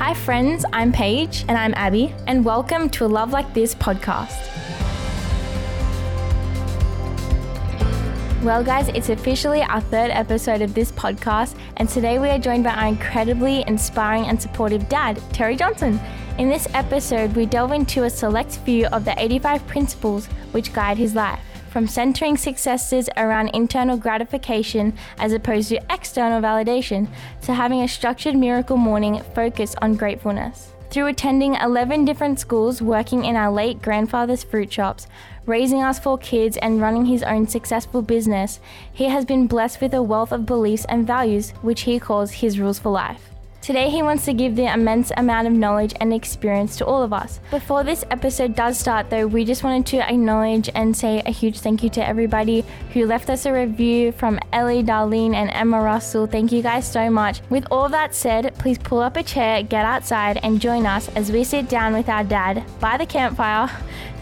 Hi, friends, I'm Paige. And I'm Abby. And welcome to a Love Like This podcast. Well, guys, it's officially our third episode of this podcast, and today we are joined by our incredibly inspiring and supportive dad, Terry Johnson. In this episode, we delve into a select few of the 85 principles which guide his life from centering successes around internal gratification as opposed to external validation, to having a structured miracle morning focused on gratefulness. Through attending 11 different schools, working in our late grandfather's fruit shops, raising us four kids, and running his own successful business, he has been blessed with a wealth of beliefs and values which he calls his rules for life. Today, he wants to give the immense amount of knowledge and experience to all of us. Before this episode does start, though, we just wanted to acknowledge and say a huge thank you to everybody who left us a review from Ellie, Darlene, and Emma Russell. Thank you guys so much. With all that said, please pull up a chair, get outside, and join us as we sit down with our dad by the campfire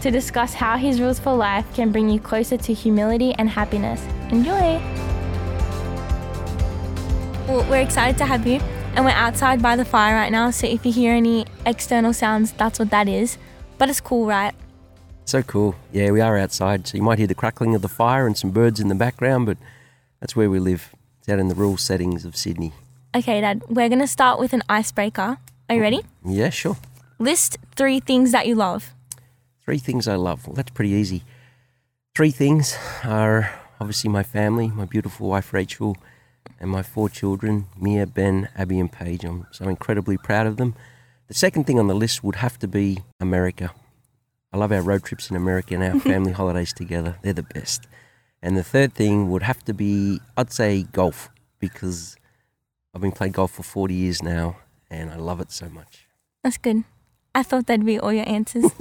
to discuss how his rules for life can bring you closer to humility and happiness. Enjoy! Well, we're excited to have you and we're outside by the fire right now. So if you hear any external sounds, that's what that is. But it's cool, right? So cool. Yeah, we are outside. So you might hear the crackling of the fire and some birds in the background, but that's where we live. It's out in the rural settings of Sydney. Okay, Dad, we're going to start with an icebreaker. Are you ready? Yeah, sure. List three things that you love. Three things I love. Well, that's pretty easy. Three things are obviously my family, my beautiful wife Rachel, and my four children, Mia, Ben, Abby, and Paige. I'm so incredibly proud of them. The second thing on the list would have to be America. I love our road trips in America and our family holidays together. They're the best. And the third thing would have to be, I'd say, golf, because I've been playing golf for 40 years now and I love it so much. That's good. I thought that'd be all your answers.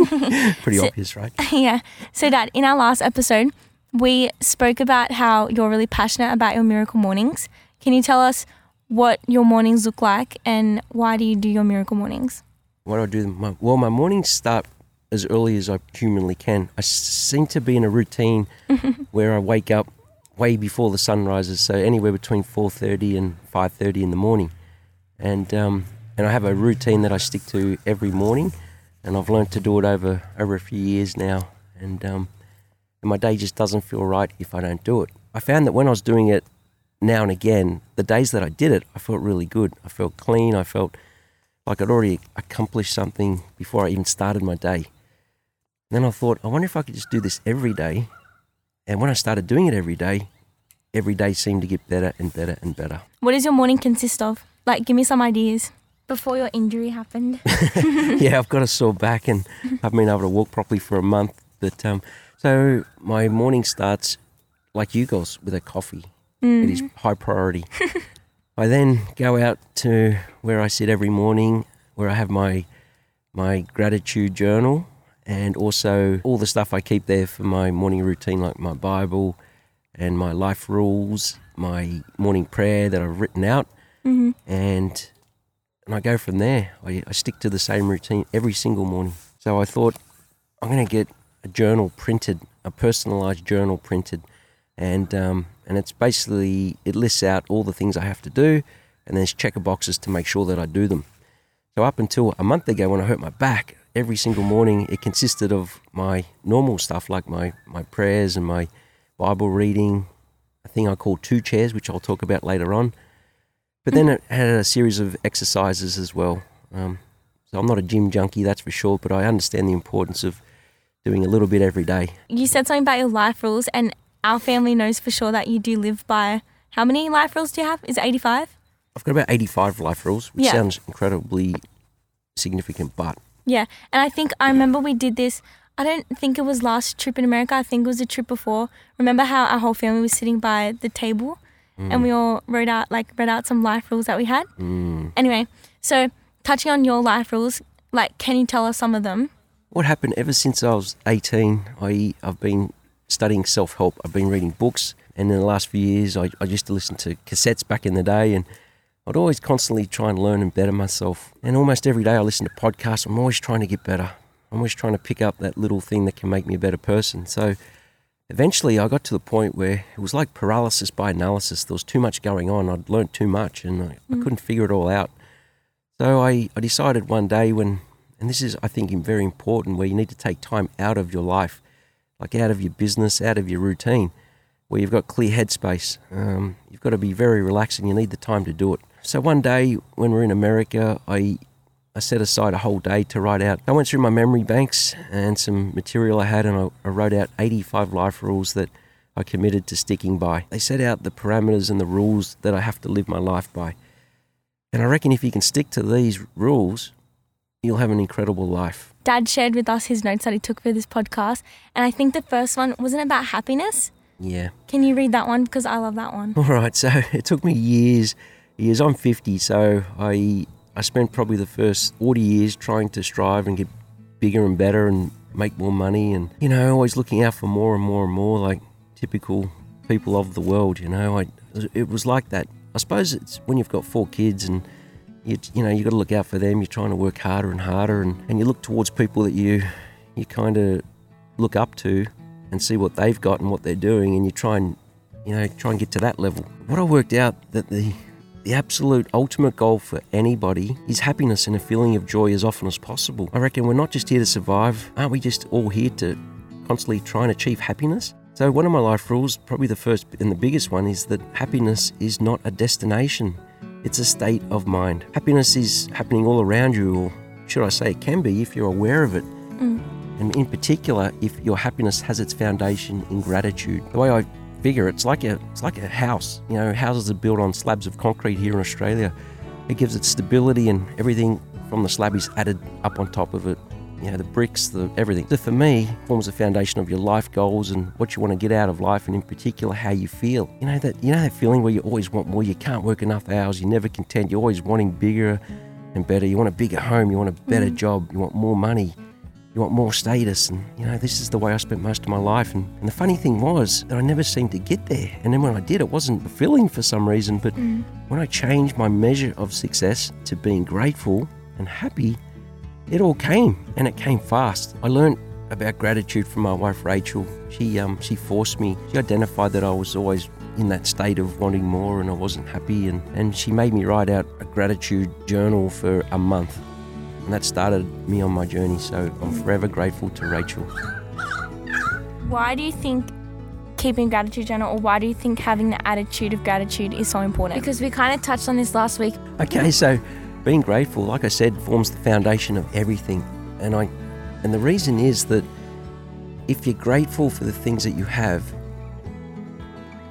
Pretty so, obvious, right? Yeah. So, Dad, in our last episode, we spoke about how you're really passionate about your miracle mornings. Can you tell us what your mornings look like and why do you do your miracle mornings? What do I do? My, well, my mornings start as early as I humanly can. I seem to be in a routine where I wake up way before the sun rises, so anywhere between 4:30 and 5:30 in the morning, and um, and I have a routine that I stick to every morning, and I've learned to do it over over a few years now, and um, and my day just doesn't feel right if I don't do it. I found that when I was doing it now and again, the days that I did it, I felt really good. I felt clean. I felt like I'd already accomplished something before I even started my day. And then I thought, I wonder if I could just do this every day. And when I started doing it every day, every day seemed to get better and better and better. What does your morning consist of? Like, give me some ideas. Before your injury happened? yeah, I've got a sore back and I've been able to walk properly for a month. But um, so my morning starts like you girls with a coffee. Mm. It is high priority. I then go out to where I sit every morning, where I have my my gratitude journal and also all the stuff I keep there for my morning routine, like my Bible and my life rules, my morning prayer that I've written out, mm-hmm. and and I go from there. I, I stick to the same routine every single morning. So I thought I'm going to get a journal printed, a personalized journal printed, and um, and it's basically it lists out all the things I have to do, and there's checker boxes to make sure that I do them. So up until a month ago, when I hurt my back, every single morning it consisted of my normal stuff like my my prayers and my Bible reading, a thing I call two chairs, which I'll talk about later on. But then it had a series of exercises as well. Um, so I'm not a gym junkie, that's for sure, but I understand the importance of doing a little bit every day. You said something about your life rules, and our family knows for sure that you do live by. How many life rules do you have? Is it 85? I've got about 85 life rules, which yeah. sounds incredibly significant, but. Yeah, and I think I remember we did this. I don't think it was last trip in America. I think it was a trip before. Remember how our whole family was sitting by the table, mm. and we all wrote out like read out some life rules that we had. Mm. Anyway, so touching on your life rules, like, can you tell us some of them? What happened ever since I was 18, I, I've been studying self help. I've been reading books, and in the last few years, I, I used to listen to cassettes back in the day, and I'd always constantly try and learn and better myself. And almost every day, I listen to podcasts. I'm always trying to get better. I'm always trying to pick up that little thing that can make me a better person. So eventually, I got to the point where it was like paralysis by analysis. There was too much going on. I'd learned too much, and I, mm. I couldn't figure it all out. So I, I decided one day when, and this is, I think, very important, where you need to take time out of your life, like out of your business, out of your routine, where you've got clear headspace. Um, you've got to be very relaxed and you need the time to do it. So one day when we're in America, I I set aside a whole day to write out. I went through my memory banks and some material I had, and I, I wrote out 85 life rules that I committed to sticking by. They set out the parameters and the rules that I have to live my life by. And I reckon if you can stick to these rules, you'll have an incredible life. Dad shared with us his notes that he took for this podcast, and I think the first one wasn't about happiness. Yeah. Can you read that one? Because I love that one. All right. So it took me years. Years. I'm 50, so I I spent probably the first 40 years trying to strive and get bigger and better and make more money and, you know, always looking out for more and more and more like typical people of the world, you know. I, it was like that. I suppose it's when you've got four kids and you, you know, you got to look out for them. You're trying to work harder and harder and, and you look towards people that you, you kind of look up to and see what they've got and what they're doing and you try and, you know, try and get to that level. What I worked out that the the absolute ultimate goal for anybody is happiness and a feeling of joy as often as possible. I reckon we're not just here to survive, aren't we just all here to constantly try and achieve happiness? So, one of my life rules, probably the first and the biggest one, is that happiness is not a destination, it's a state of mind. Happiness is happening all around you, or should I say, it can be if you're aware of it. Mm. And in particular, if your happiness has its foundation in gratitude. The way I figure. It's like a it's like a house. You know, houses are built on slabs of concrete here in Australia. It gives it stability and everything from the slab is added up on top of it. You know, the bricks, the everything. So for me, forms the foundation of your life goals and what you want to get out of life, and in particular how you feel. You know that you know that feeling where you always want more. You can't work enough hours. You're never content. You're always wanting bigger and better. You want a bigger home. You want a better mm. job. You want more money you want more status. And, you know, this is the way I spent most of my life. And, and the funny thing was that I never seemed to get there. And then when I did, it wasn't fulfilling for some reason. But mm. when I changed my measure of success to being grateful and happy, it all came and it came fast. I learned about gratitude from my wife Rachel. She um she forced me. She identified that I was always in that state of wanting more and I wasn't happy and, and she made me write out a gratitude journal for a month. And that started me on my journey. So I'm forever grateful to Rachel. Why do you think keeping gratitude journal or why do you think having the attitude of gratitude is so important? Because we kind of touched on this last week. Okay, so being grateful, like I said, forms the foundation of everything. And I and the reason is that if you're grateful for the things that you have,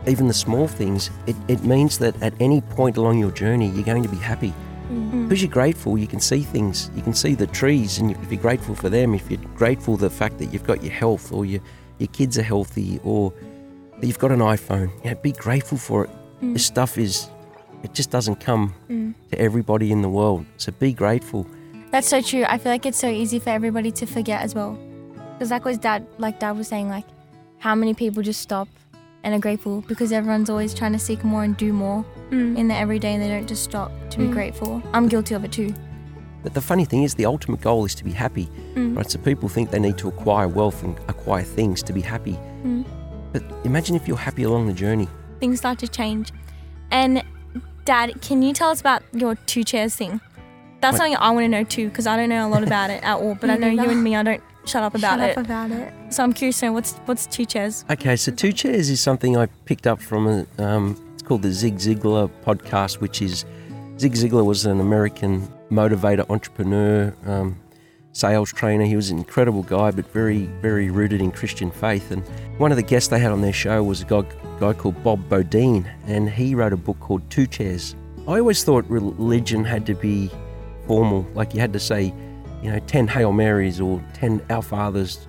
even the small things, it, it means that at any point along your journey, you're going to be happy. Mm. Because you're grateful, you can see things. You can see the trees, and if you're grateful for them, if you're grateful the fact that you've got your health, or your your kids are healthy, or that you've got an iPhone, you know, be grateful for it. Mm. This stuff is, it just doesn't come mm. to everybody in the world. So be grateful. That's so true. I feel like it's so easy for everybody to forget as well. Because like was dad, like dad was saying, like how many people just stop and are grateful because everyone's always trying to seek more and do more mm. in the everyday and they don't just stop to mm. be grateful. I'm guilty of it too. But the funny thing is, the ultimate goal is to be happy, mm. right? So people think they need to acquire wealth and acquire things to be happy. Mm. But imagine if you're happy along the journey. Things start to change. And Dad, can you tell us about your two chairs thing? That's something I want to know too, because I don't know a lot about it at all. But I know you and me, I don't shut up about shut it. Up about it. So I'm curious to know what's what's two chairs. Okay, so two chairs is something I picked up from a. Um, it's called the Zig Ziglar podcast, which is Zig Ziglar was an American motivator, entrepreneur, um, sales trainer. He was an incredible guy, but very very rooted in Christian faith. And one of the guests they had on their show was a guy, guy called Bob Beaudine, and he wrote a book called Two Chairs. I always thought religion had to be formal, like you had to say you know, 10 Hail Marys or 10 Our Fathers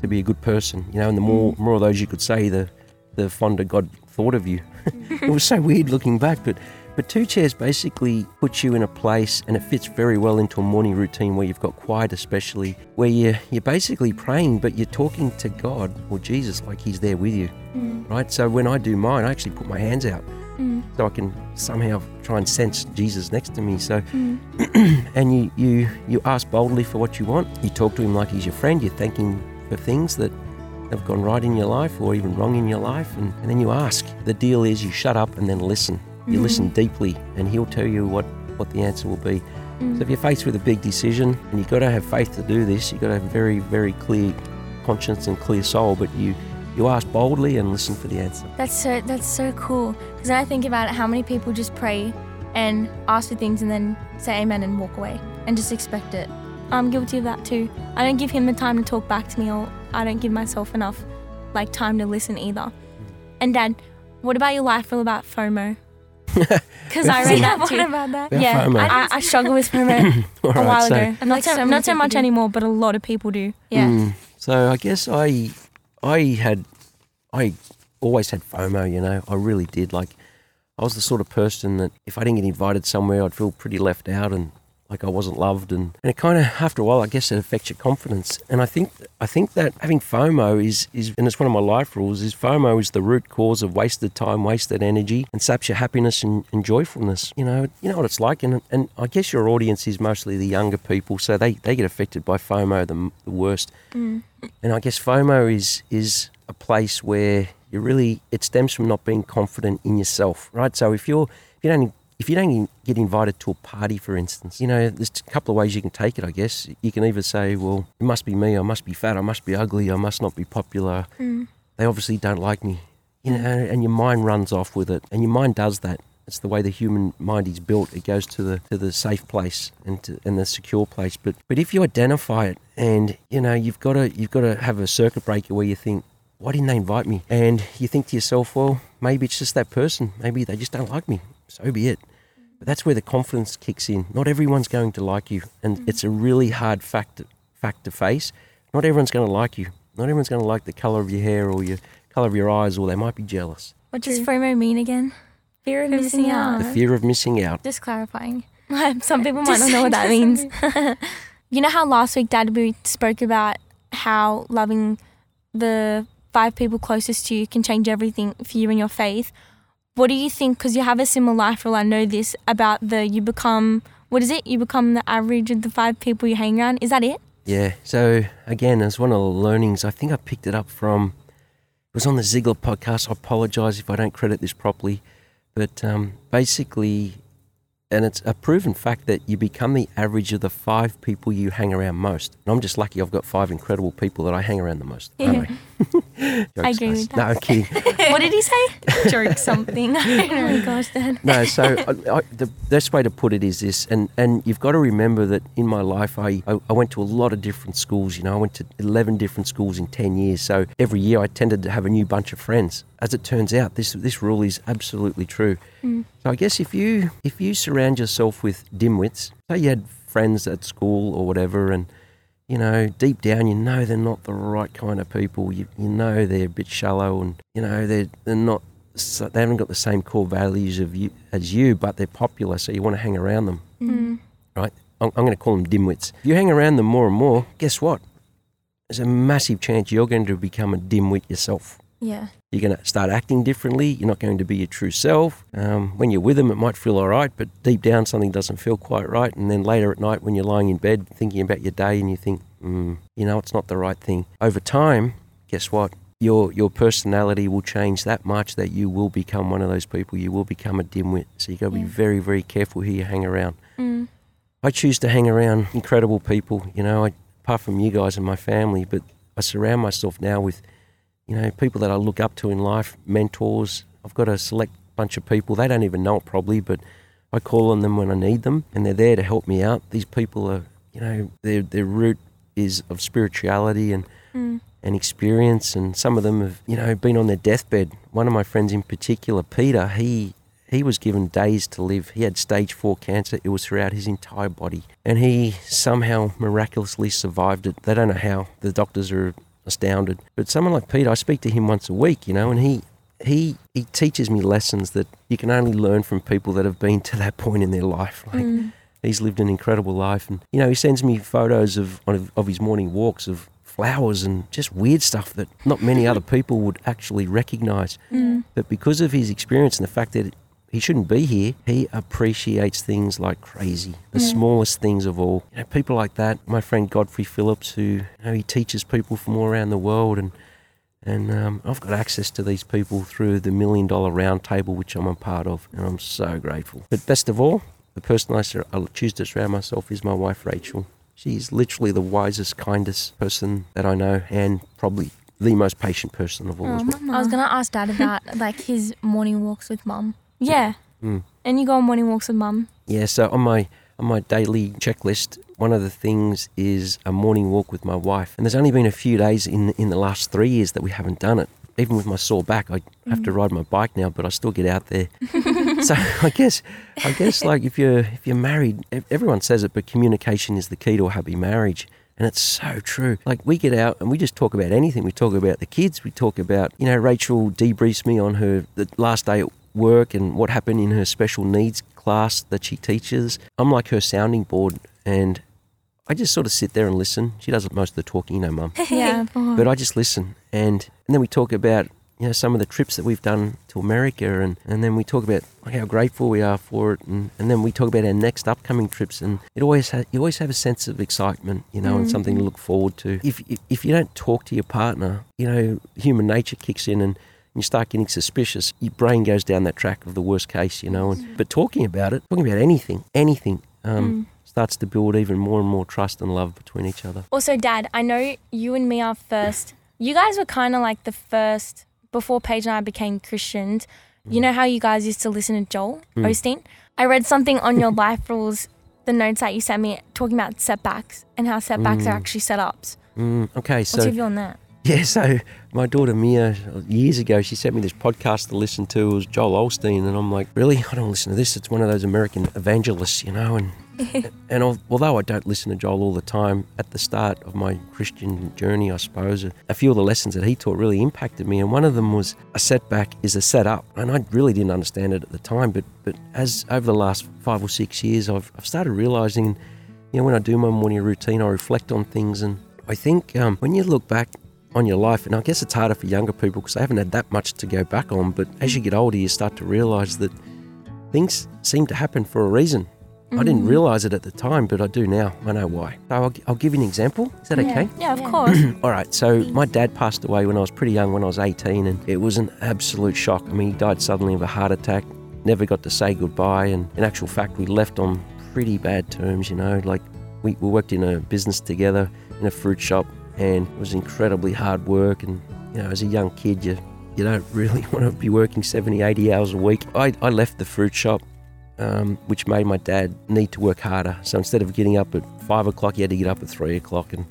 to be a good person, you know, and the more, mm. more of those you could say, the, the fonder God thought of you. it was so weird looking back, but, but Two Chairs basically puts you in a place and it fits very well into a morning routine where you've got quiet, especially, where you're, you're basically praying, but you're talking to God or Jesus like He's there with you, mm. right? So when I do mine, I actually put my hands out mm. so I can somehow try and sense Jesus next to me. So, mm. and you, you you ask boldly for what you want. You talk to him like he's your friend. You thank him for things that have gone right in your life or even wrong in your life, and, and then you ask. The deal is you shut up and then listen. You mm. listen deeply, and he'll tell you what what the answer will be. So if you're faced with a big decision and you've got to have faith to do this, you've got to have a very, very clear conscience and clear soul, but you you ask boldly and listen for the answer. That's so that's so cool. Because I think about it, how many people just pray and ask for things and then say amen and walk away and just expect it. I'm guilty of that too. I don't give him the time to talk back to me, or I don't give myself enough like time to listen either. And Dad, what about your life all about FOMO? Because I read that too. about that? About yeah, FOMO. I, I struggle with FOMO All a right, while so- ago. And Not like so, so not so much do. anymore, but a lot of people do. Yeah. Mm. So I guess I I had I always had FOMO, you know. I really did. Like I was the sort of person that if I didn't get invited somewhere, I'd feel pretty left out and like I wasn't loved, and, and it kind of after a while, I guess it affects your confidence. And I think I think that having FOMO is is and it's one of my life rules is FOMO is the root cause of wasted time, wasted energy, and saps your happiness and, and joyfulness. You know, you know what it's like, and and I guess your audience is mostly the younger people, so they they get affected by FOMO the, the worst. Mm. And I guess FOMO is is a place where you really it stems from not being confident in yourself, right? So if you're if you don't if you don't get invited to a party, for instance, you know there's a couple of ways you can take it. I guess you can either say, well, it must be me, I must be fat, I must be ugly, I must not be popular. Mm. They obviously don't like me, you know, and your mind runs off with it, and your mind does that. It's the way the human mind is built. It goes to the to the safe place and to, and the secure place. But but if you identify it, and you know you've got to you've got to have a circuit breaker where you think, why didn't they invite me? And you think to yourself, well, maybe it's just that person. Maybe they just don't like me. So be it. But that's where the confidence kicks in. Not everyone's going to like you, and mm-hmm. it's a really hard fact to, fact to face. Not everyone's going to like you. Not everyone's going to like the color of your hair or your color of your eyes, or they might be jealous. What does True. FOMO mean again? Fear of Fear missing missing out. The fear of missing out. Just clarifying. Some people might not know what that means. you know how last week, Dad, we spoke about how loving the five people closest to you can change everything for you and your faith. What do you think? Because you have a similar life rule, I know this about the you become, what is it? You become the average of the five people you hang around. Is that it? Yeah. So again, as one of the learnings, I think I picked it up from. It was on the Ziglar podcast. I apologize if I don't credit this properly, but um, basically, and it's a proven fact that you become the average of the five people you hang around most. And I'm just lucky I've got five incredible people that I hang around the most. aren't I? Agree with that. No, I'm kidding. what did he say? Joke something. oh my gosh, Dad. no, so I, I, the best way to put it is this, and, and you've got to remember that in my life, I, I, I went to a lot of different schools. You know, I went to 11 different schools in 10 years. So every year I tended to have a new bunch of friends. As it turns out, this, this rule is absolutely true. Mm. So I guess if you if you surround yourself with dimwits, say you had friends at school or whatever, and you know deep down you know they're not the right kind of people. You you know they're a bit shallow, and you know they're they're not they haven't got the same core values of you as you, but they're popular, so you want to hang around them. Mm. Right? I'm, I'm going to call them dimwits. If you hang around them more and more, guess what? There's a massive chance you're going to become a dimwit yourself. Yeah. You're going to start acting differently. You're not going to be your true self. Um, when you're with them, it might feel all right, but deep down, something doesn't feel quite right. And then later at night, when you're lying in bed thinking about your day, and you think, mm, you know, it's not the right thing. Over time, guess what? Your your personality will change that much that you will become one of those people. You will become a dimwit. So you got to be very, very careful who you hang around. Mm. I choose to hang around incredible people, you know, I, apart from you guys and my family, but I surround myself now with, you know, people that I look up to in life, mentors. I've got a select bunch of people. They don't even know it probably, but I call on them when I need them and they're there to help me out. These people are, you know, their, their root is of spirituality and, Mm. and experience. And some of them have, you know, been on their deathbed. One of my friends in particular, Peter, he he was given days to live. He had stage four cancer. It was throughout his entire body. And he somehow miraculously survived it. They don't know how. The doctors are astounded. But someone like Peter, I speak to him once a week, you know, and he he he teaches me lessons that you can only learn from people that have been to that point in their life. Like Mm. he's lived an incredible life and you know, he sends me photos of of, of his morning walks of flowers and just weird stuff that not many other people would actually recognize. Mm. But because of his experience and the fact that he shouldn't be here, he appreciates things like crazy, the Yeah. smallest things of all. You know, people like that. My friend Godfrey Phillips, who you know, he teaches people from all around the world, and and um, I've got access to these people through the Million Dollar Roundtable, which I'm a part of, and I'm so grateful. But best of all, the person I, sur- I choose to surround myself is my wife, Rachel. She's literally the wisest, kindest person that I know, and probably the most patient person of all Oh, as well. I was gonna ask Dad about like his morning walks with Mum. Yeah, Mm. and you go on morning walks with Mum. Yeah, so on my on my daily checklist, one of the things is a morning walk with my wife. And there's only been a few days in in the last three years that we haven't done it. Even with my sore back, I have to ride my bike now, but I still get out there. so I guess I guess like if you're if you're married, everyone says it, but communication is the key to a happy marriage. And it's so true. Like we get out and we just talk about anything. We talk about the kids. We talk about, you know, Rachel debriefs me on her the last day work and what happened in her special needs class that she teaches. I'm like her sounding board and I just sort of sit there and listen. She does most of the talking, you know, mum. Yeah, But I just listen and, and then we talk about you know some of the trips that we've done to America and, and then we talk about how grateful we are for it and, and then we talk about our next upcoming trips and it always ha- you always have a sense of excitement you know and something to mm. look forward to if, if if you don't talk to your partner you know human nature kicks in and you start getting suspicious your brain goes down that track of the worst case you know and but talking about it talking about anything anything um, starts to build even more and more trust and love between each other Also, Dad, I know you and me are first. You guys were kind of like the first before Paige and I became Christians. You know how you guys used to listen to Joel Osteen? I read something on your life rules, the notes that you sent me, talking about setbacks and how setbacks are actually setups. mm, okay What's so your view on that? Yeah, so my daughter Mia, years ago, she sent me this podcast to listen to. It was Joel Osteen, and I'm like, really? I don't listen to this. It's one of those American evangelists, you know. And and although I don't listen to Joel all the time, at the start of my Christian journey, I suppose, a few of the lessons that he taught really impacted me. And one of them was a setback is a setup, and I really didn't understand it at the time. But but as over the last five or six years, I've I've started realizing, you know, when I do my morning routine, I reflect on things, and I think um, when you look back on your life. And I guess it's harder for younger people because they haven't had that much to go back on. But as you get older, you start to realize that things seem to happen for a reason. I didn't mm-hmm. realize it at the time, but I do now. I know why. So I'll, I'll give you an example. Is that okay? Yeah, of course. All right, so my dad passed away when I was pretty young, when I was 18, and it was an absolute shock. I mean, he died suddenly of a heart attack, never got to say goodbye, and in actual fact, we left on pretty bad terms, you know. Like, we, we worked in a business together in a fruit shop, and it was incredibly hard work. And, you know, as a young kid, you, you don't really want to be working 70, 80 hours a week. I, I left the fruit shop um, which made my dad need to work harder. So instead of getting up at five o'clock, he had to get up at three o'clock, and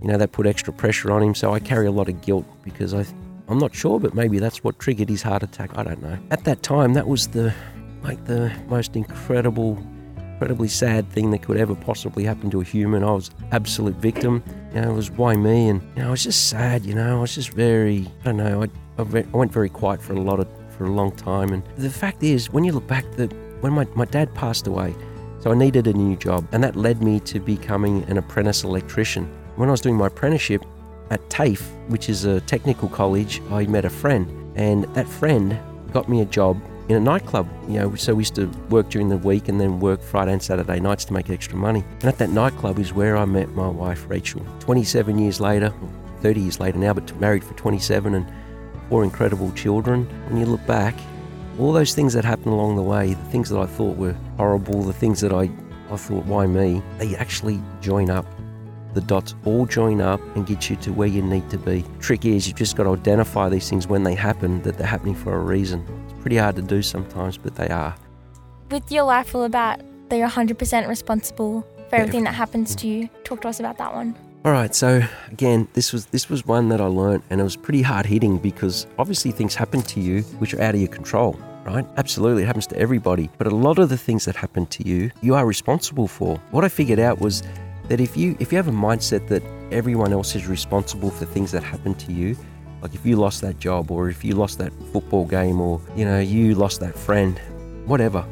you know that put extra pressure on him. So I carry a lot of guilt because I, I'm not sure, but maybe that's what triggered his heart attack. I don't know. At that time, that was the, like the most incredible, incredibly sad thing that could ever possibly happen to a human. I was absolute victim. You know, it was why me, and you know, I was just sad. You know, I was just very, I don't know. I, I went very quiet for a lot of for a long time, and the fact is, when you look back, that when my, my dad passed away, so I needed a new job, and that led me to becoming an apprentice electrician. When I was doing my apprenticeship at TAFE, which is a technical college, I met a friend, and that friend got me a job in a nightclub. You know, so we used to work during the week and then work Friday and Saturday nights to make extra money. And at that nightclub is where I met my wife Rachel. 27 years later, 30 years later now, but married for 27 and four incredible children. When you look back, all those things that happened along the way, the things that I thought were horrible, the things that I, I thought, why me, they actually join up. The dots all join up and get you to where you need to be. Trick is you've just got to identify these things when they happen, that they're happening for a reason. Pretty hard to do sometimes, but they are. With your life all about that you're 100% responsible for everything that happens to you. Talk to us about that one. All right, so again, this was this was one that I learned, and it was pretty hard hitting because obviously things happen to you which are out of your control, right? Absolutely, it happens to everybody. But a lot of the things that happen to you, you are responsible for. What I figured out was that if you if you have a mindset that everyone else is responsible for things that happen to you, like if you lost that job or if you lost that football game or you know you lost that friend, whatever,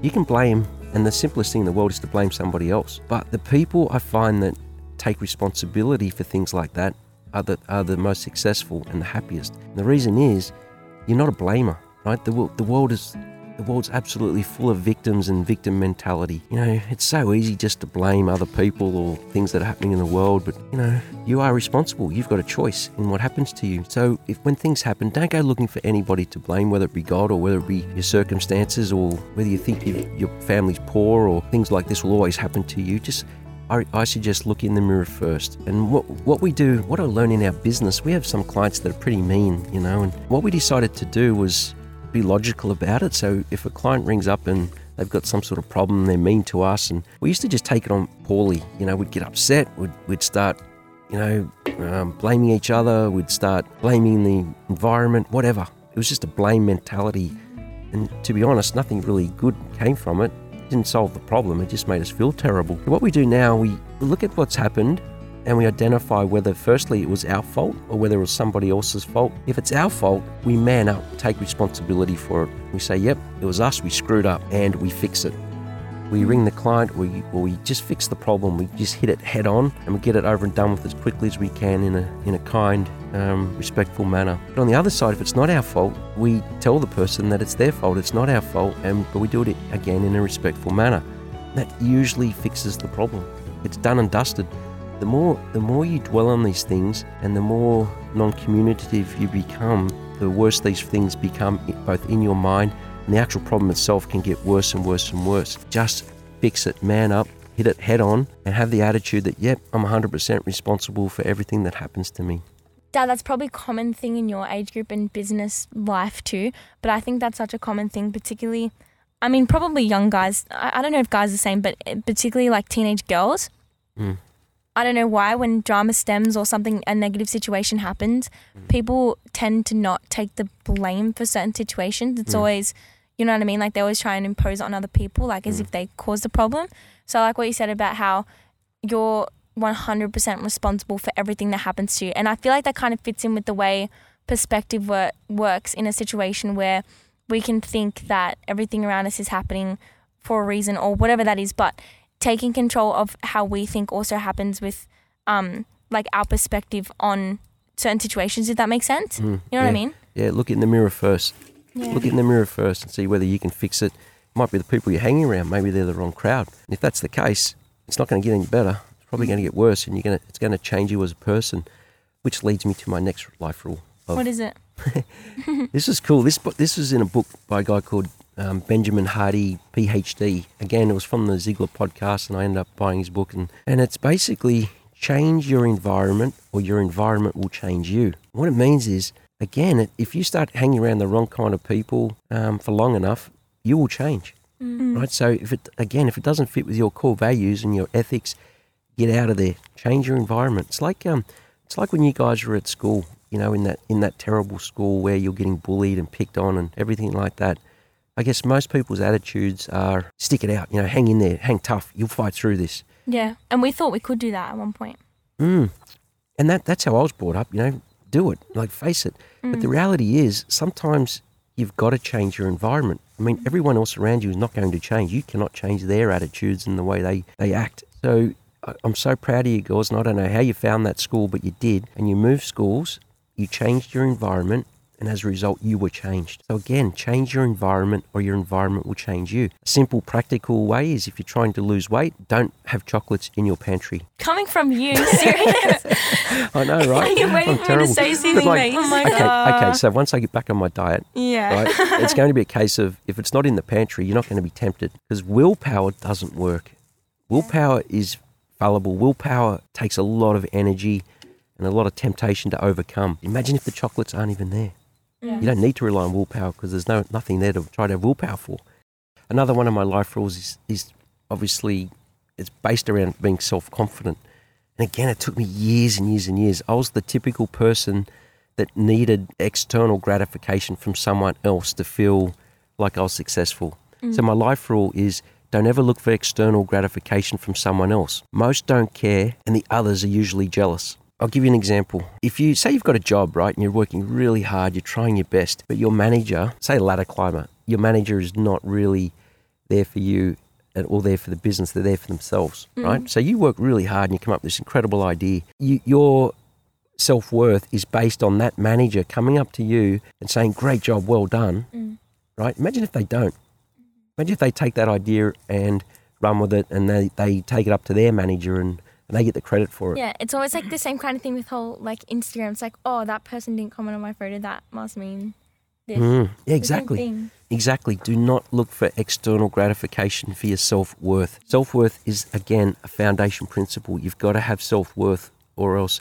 you can blame. And the simplest thing in the world is to blame somebody else. But the people I find that take responsibility for things like that are the, are the most successful and the happiest. And the reason is you're not a blamer, right? The, the world is the world's absolutely full of victims and victim mentality. You know, it's so easy just to blame other people or things that are happening in the world, but you know, you are responsible. You've got a choice in what happens to you. So if when things happen, don't go looking for anybody to blame, whether it be God or whether it be your circumstances or whether you think you, your family's poor or things like this will always happen to you. Just I, I suggest look in the mirror first. And what what we do, what I learn in our business, we have some clients that are pretty mean, you know. And what we decided to do was be logical about it. So if a client rings up and they've got some sort of problem, they're mean to us, and we used to just take it on poorly. You know, we'd get upset, we'd, we'd start, you know, um, blaming each other, we'd start blaming the environment, whatever. It was just a blame mentality. And to be honest, nothing really good came from it didn't solve the problem, it just made us feel terrible. What we do now, we look at what's happened and we identify whether, firstly, it was our fault or whether it was somebody else's fault. If it's our fault, we man up, take responsibility for it. We say, yep, it was us, we screwed up, and we fix it. We ring the client, we, or we just fix the problem. We just hit it head on, and we get it over and done with as quickly as we can in a in a kind, um, respectful manner. But on the other side, if it's not our fault, we tell the person that it's their fault. It's not our fault, and but we do it again in a respectful manner. That usually fixes the problem. It's done and dusted. The more the more you dwell on these things, and the more non-communicative you become, the worse these things become, both in your mind and the actual problem itself can get worse and worse and worse. Just fix it, man up, hit it head on, and have the attitude that, yep, I'm 100% responsible for everything that happens to me. Dad, that's probably a common thing in your age group and business life too. But I think that's such a common thing, particularly, I mean, probably young guys. I, I don't know if guys are the same, but particularly like teenage girls. Mm. I don't know why when drama stems or something a negative situation happens, Mm. people tend to not take the blame for certain situations. It's Mm. always, you know what I mean? Like they always try and impose it on other people, like as Mm. if they caused the problem. So like what you said about how you're 100% responsible for everything that happens to you, and I feel like that kind of fits in with the way perspective wor- works in a situation where we can think that everything around us is happening for a reason or whatever that is, but taking control of how we think also happens with um like our perspective on certain situations if that makes sense Mm. you know yeah. what i mean Yeah, look in the mirror first. yeah. Look in the mirror first and see whether you can fix it. Might be the people you're hanging around. Maybe they're the wrong crowd. And if that's the case, it's not going to get any better. It's probably going to get worse, and you're going to, it's going to change you as a person. Which leads me to my next life rule. Of, what is it this is cool. This this is in a book by a guy called um, Benjamin Hardy, PhD. Again, it was from the Ziglar podcast, and I ended up buying his book. And, and it's basically change your environment, or your environment will change you. What it means is, again, if you start hanging around the wrong kind of people um, for long enough, you will change. Mm. Right. So if it again, if it doesn't fit with your core values and your ethics, get out of there. Change your environment. It's like um, it's like when you guys were at school. You know, in that in that terrible school where you're getting bullied and picked on and everything like that. I guess most people's attitudes are stick it out. You know, hang in there, hang tough. You'll fight through this. yeah and we thought we could do that at one point Mm. And that that's how I was brought up. You know, do it. Like face it. But the reality is, sometimes you've got to change your environment. I mean, everyone else around you is not going to change. You cannot change their attitudes and the way they, they act. So I'm so proud of you girls, and I don't know how you found that school, but you did. And you moved schools, you changed your environment, and as a result, you were changed. So again, change your environment, or your environment will change you. A simple, practical way is if you're trying to lose weight, don't have chocolates in your pantry. coming from you serious I know, right? You're waiting I'm for me to say something, like, mate. Oh my okay, God. okay. So once I get back on my diet, yeah right, it's going to be a case of if it's not in the pantry, you're not going to be tempted because willpower doesn't work. Willpower is fallible. Willpower takes a lot of energy and a lot of temptation to overcome. Imagine if the chocolates aren't even there. Yeah. You don't need to rely on willpower because there's no nothing there to try to have willpower for. Another one of my life rules is, is obviously it's based around being self confident. And again, it took me years and years and years. I was the typical person that needed external gratification from someone else to feel like I was successful. Mm. So my life rule is don't ever look for external gratification from someone else. Most don't care, and the others are usually jealous. I'll give you an example. If you say you've got a job, right, and you're working really hard, you're trying your best, but your manager, say a ladder climber, your manager is not really there for you and all there for the business, they're there for themselves, mm. right? So you work really hard and you come up with this incredible idea. You, your self worth is based on that manager coming up to you and saying, Great job, well done, mm. right? Imagine if they don't. Imagine if they take that idea and run with it and they, they take it up to their manager and, and they get the credit for it. Yeah, it's always like the same kind of thing with whole like Instagram. It's like, oh, that person didn't comment on my photo. That must mean this. Mm, yeah, exactly. Exactly. Do not look for external gratification for your self worth. Self worth is, again, a foundation principle. You've got to have self worth or else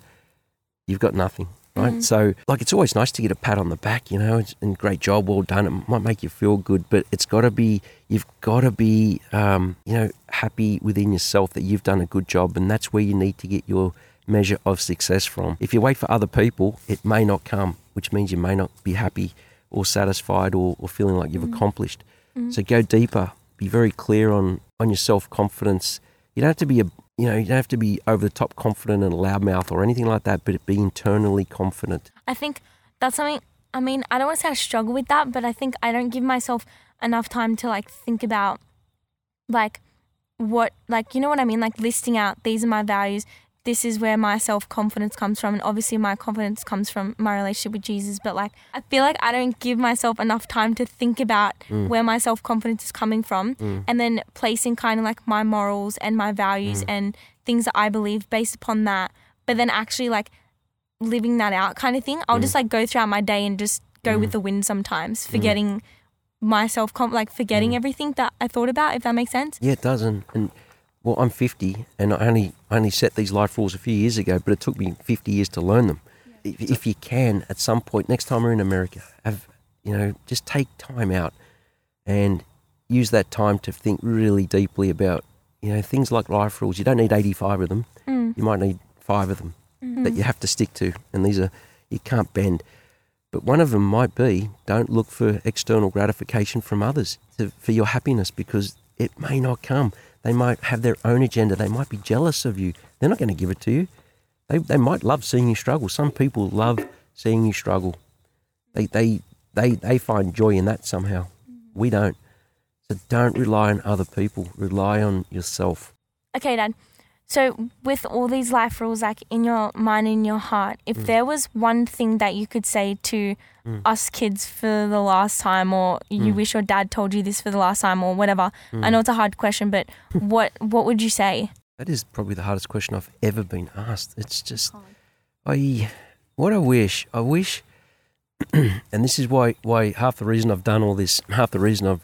you've got nothing, right? Mm. So, like, it's always nice to get a pat on the back, you know, and great job, well done. It might make you feel good, but it's got to be, you've got to be, um, you know, happy within yourself that you've done a good job. And that's where you need to get your measure of success from. If you wait for other people, it may not come, which means you may not be happy or satisfied or, or feeling like you've mm. accomplished. Mm. So go deeper. Be very clear on on your self confidence. You don't have to be a you know you don't have to be over the top confident and loudmouth or anything like that, but be internally confident. I think that's something. I mean, I don't want to say I struggle with that, but I think I don't give myself enough time to like think about, like, what, like, you know what I mean? Like, listing out these are my values. This is where my self confidence comes from. And obviously, my confidence comes from my relationship with Jesus. But, like, I feel like I don't give myself enough time to think about mm. where my self confidence is coming from mm. and then placing kind of like my morals and my values mm. and things that I believe based upon that. But then actually, like, living that out kind of thing. I'll just like go throughout my day and just go with the wind sometimes, forgetting myself, like forgetting everything that I thought about, if that makes sense. Yeah, it does. And, and well, I'm 50, and I only only set these life rules a few years ago, but it took me 50 years to learn them. If, if you can, at some point, next time we're in America, have you know, just take time out and use that time to think really deeply about you know things like life rules. You don't need 85 of them. Mm. You might need five of them mm-hmm. that you have to stick to, and these are you can't bend. But one of them might be don't look for external gratification from others to, for your happiness because it may not come. They might have their own agenda. They might be jealous of you. They're not going to give it to you. They, they might love seeing you struggle. Some people love seeing you struggle. They, they, they, they find joy in that somehow. We don't. So don't rely on other people. Rely on yourself. Okay, Dad. So, with all these life rules, like in your mind, in your heart, if Mm. there was one thing that you could say to us kids for the last time, or you Mm. wish your dad told you this for the last time, or whatever, I know it's a hard question, but what what would you say? That is probably the hardest question I've ever been asked. It's just, I, what I wish, I wish, and this is why, why half the reason I've done all this, half the reason I've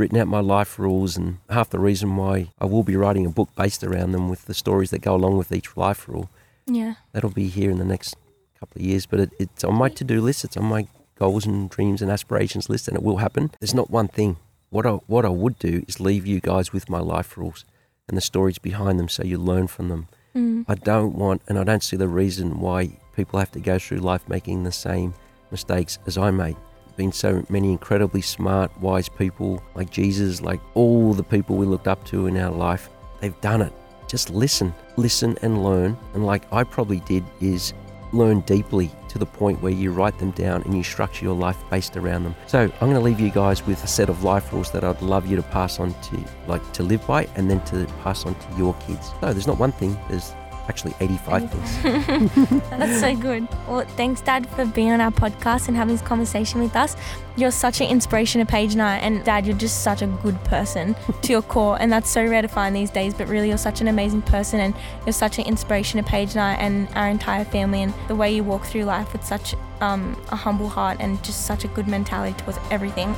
written out my life rules, and half the reason why I will be writing a book based around them with the stories that go along with each life rule. Yeah. That'll be here in the next couple of years, but it, it's on my to do list. It's on my goals and dreams and aspirations list, and it will happen. There's not one thing. What I, what I would do is leave you guys with my life rules and the stories behind them so you learn from them. Mm. I don't want, and I don't see the reason why people have to go through life making the same mistakes as I made. Been so many incredibly smart, wise people like Jesus, like all the people we looked up to in our life, they've done it. Just listen, listen and learn. And like I probably did, is learn deeply to the point where you write them down and you structure your life based around them. So I'm going to leave you guys with a set of life rules that I'd love you to pass on to, like to live by, and then to pass on to your kids. No, there's not one thing. There's actually 85 things. That's so good. Well, thanks, Dad, for being on our podcast and having this conversation with us. You're such an inspiration to Paige and I, and Dad, you're just such a good person to your core, and that's so rare to find these days. But really, you're such an amazing person, and you're such an inspiration to Paige and I and our entire family. And the way you walk through life with such um, a humble heart and just such a good mentality towards everything.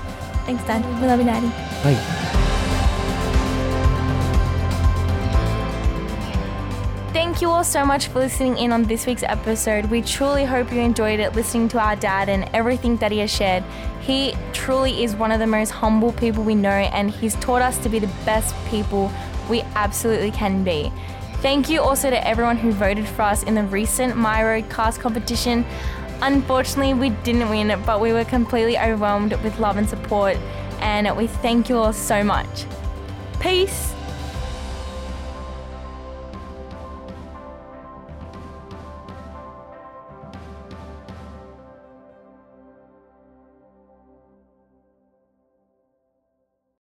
Thanks, Dad. We love you, Daddy. Hey, you all so much for listening in on this week's episode. We truly hope you enjoyed it listening to our dad and everything that he has shared. He truly is one of the most humble people we know, and he's taught us to be the best people we absolutely can be. Thank you also to everyone who voted for us in the recent My Road Cast competition. Unfortunately, we didn't win, but we were completely overwhelmed with love and support, and we thank you all so much. Peace.